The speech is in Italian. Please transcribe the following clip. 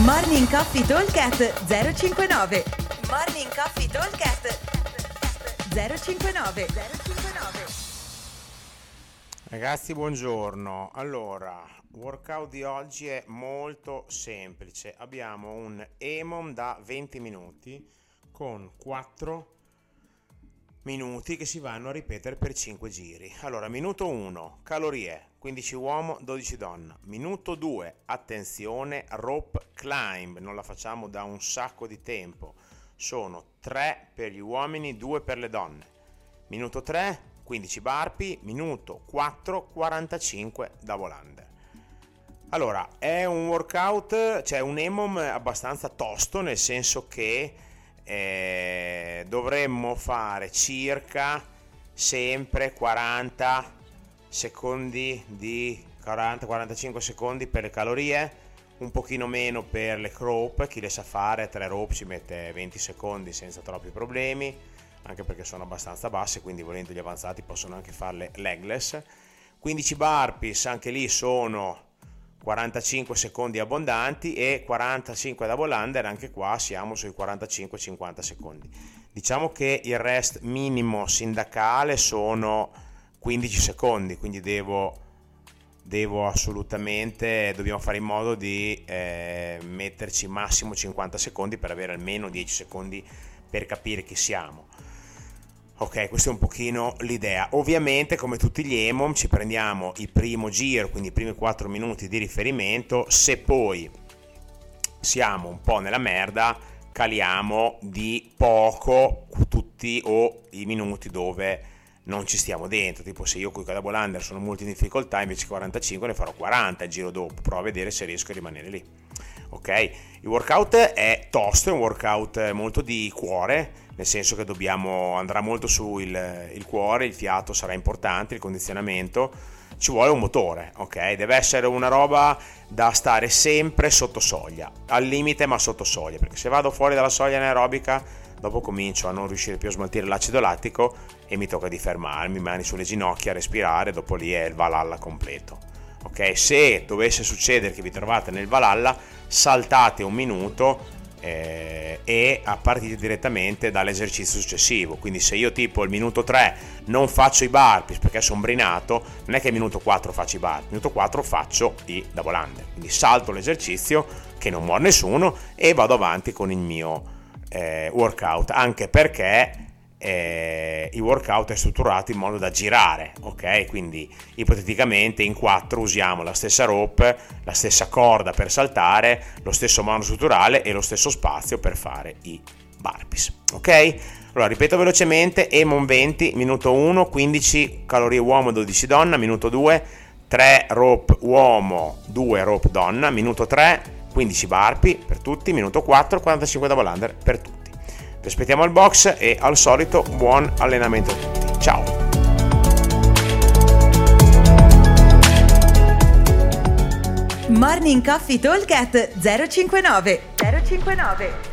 Morning Coffee Talkcast 059 Morning Coffee Talkcast 059 059 Ragazzi, buongiorno. Allora, workout di oggi è molto semplice. Abbiamo un EMOM da 20 minuti con 4 minuti che si vanno a ripetere per 5 giri. Allora, minuto 1, calorie, 15 uomo, 12 donna. Minuto 2, attenzione, rope climb, non la facciamo da un sacco di tempo. Sono 3 per gli uomini, 2 per le donne. Minuto 3, 15 barpi, minuto 4, 45 da volante. Allora, è un workout, cioè un EMOM abbastanza tosto, nel senso che eh, dovremmo fare circa sempre 40 secondi di 40-45 secondi per le calorie un pochino meno per le rope chi le sa fare 3 rope ci mette 20 secondi senza troppi problemi anche perché sono abbastanza basse quindi volendo gli avanzati possono anche farle legless. 15 burpees anche lì sono 45 secondi abbondanti e 45 da volander, anche qua siamo sui 45-50 secondi. Diciamo che il rest minimo sindacale sono 15 secondi, quindi devo, devo assolutamente, dobbiamo fare in modo di eh, metterci massimo 50 secondi per avere almeno 10 secondi per capire chi siamo. Ok, questa è un pochino l'idea. Ovviamente, come tutti gli EMOM, ci prendiamo il primo giro, quindi i primi 4 minuti di riferimento. Se poi siamo un po' nella merda, caliamo di poco tutti o i minuti dove non ci stiamo dentro. Tipo, se io con i Cadabolander sono molto in difficoltà, invece 45 ne farò 40 il giro dopo. Provo a vedere se riesco a rimanere lì. Ok, il workout è tosto, è un workout molto di cuore nel senso che dobbiamo, andrà molto su il, il cuore, il fiato sarà importante, il condizionamento, ci vuole un motore, ok? Deve essere una roba da stare sempre sotto soglia, al limite ma sotto soglia, perché se vado fuori dalla soglia anaerobica dopo comincio a non riuscire più a smaltire l'acido lattico e mi tocca di fermarmi, mani sulle ginocchia, respirare, dopo lì è il Valhalla completo. Ok, se dovesse succedere che vi trovate nel Valhalla, saltate un minuto eh, e a partire direttamente dall'esercizio successivo. Quindi se io tipo il minuto 3 non faccio i burpees perché sono brinato, non è che il minuto 4 faccio i burpees, il minuto 4 faccio i double under. Quindi salto l'esercizio che non muore nessuno e vado avanti con il mio eh, workout, anche perché eh, il workout è strutturato in modo da girare, ok? Quindi ipoteticamente in quattro usiamo la stessa rope, la stessa corda per saltare, lo stesso mano strutturale e lo stesso spazio per fare i burpees, ok? Allora ripeto velocemente, Emon 20, minuto 1, 15 calorie uomo, 12 donna, minuto 2, 3 rope uomo, 2 rope donna, minuto 3, 15 burpee per tutti, minuto 4, 45 double under per tutti. Vi aspettiamo al box e al solito buon allenamento a tutti. Ciao! Morning Coffee Talk 059 059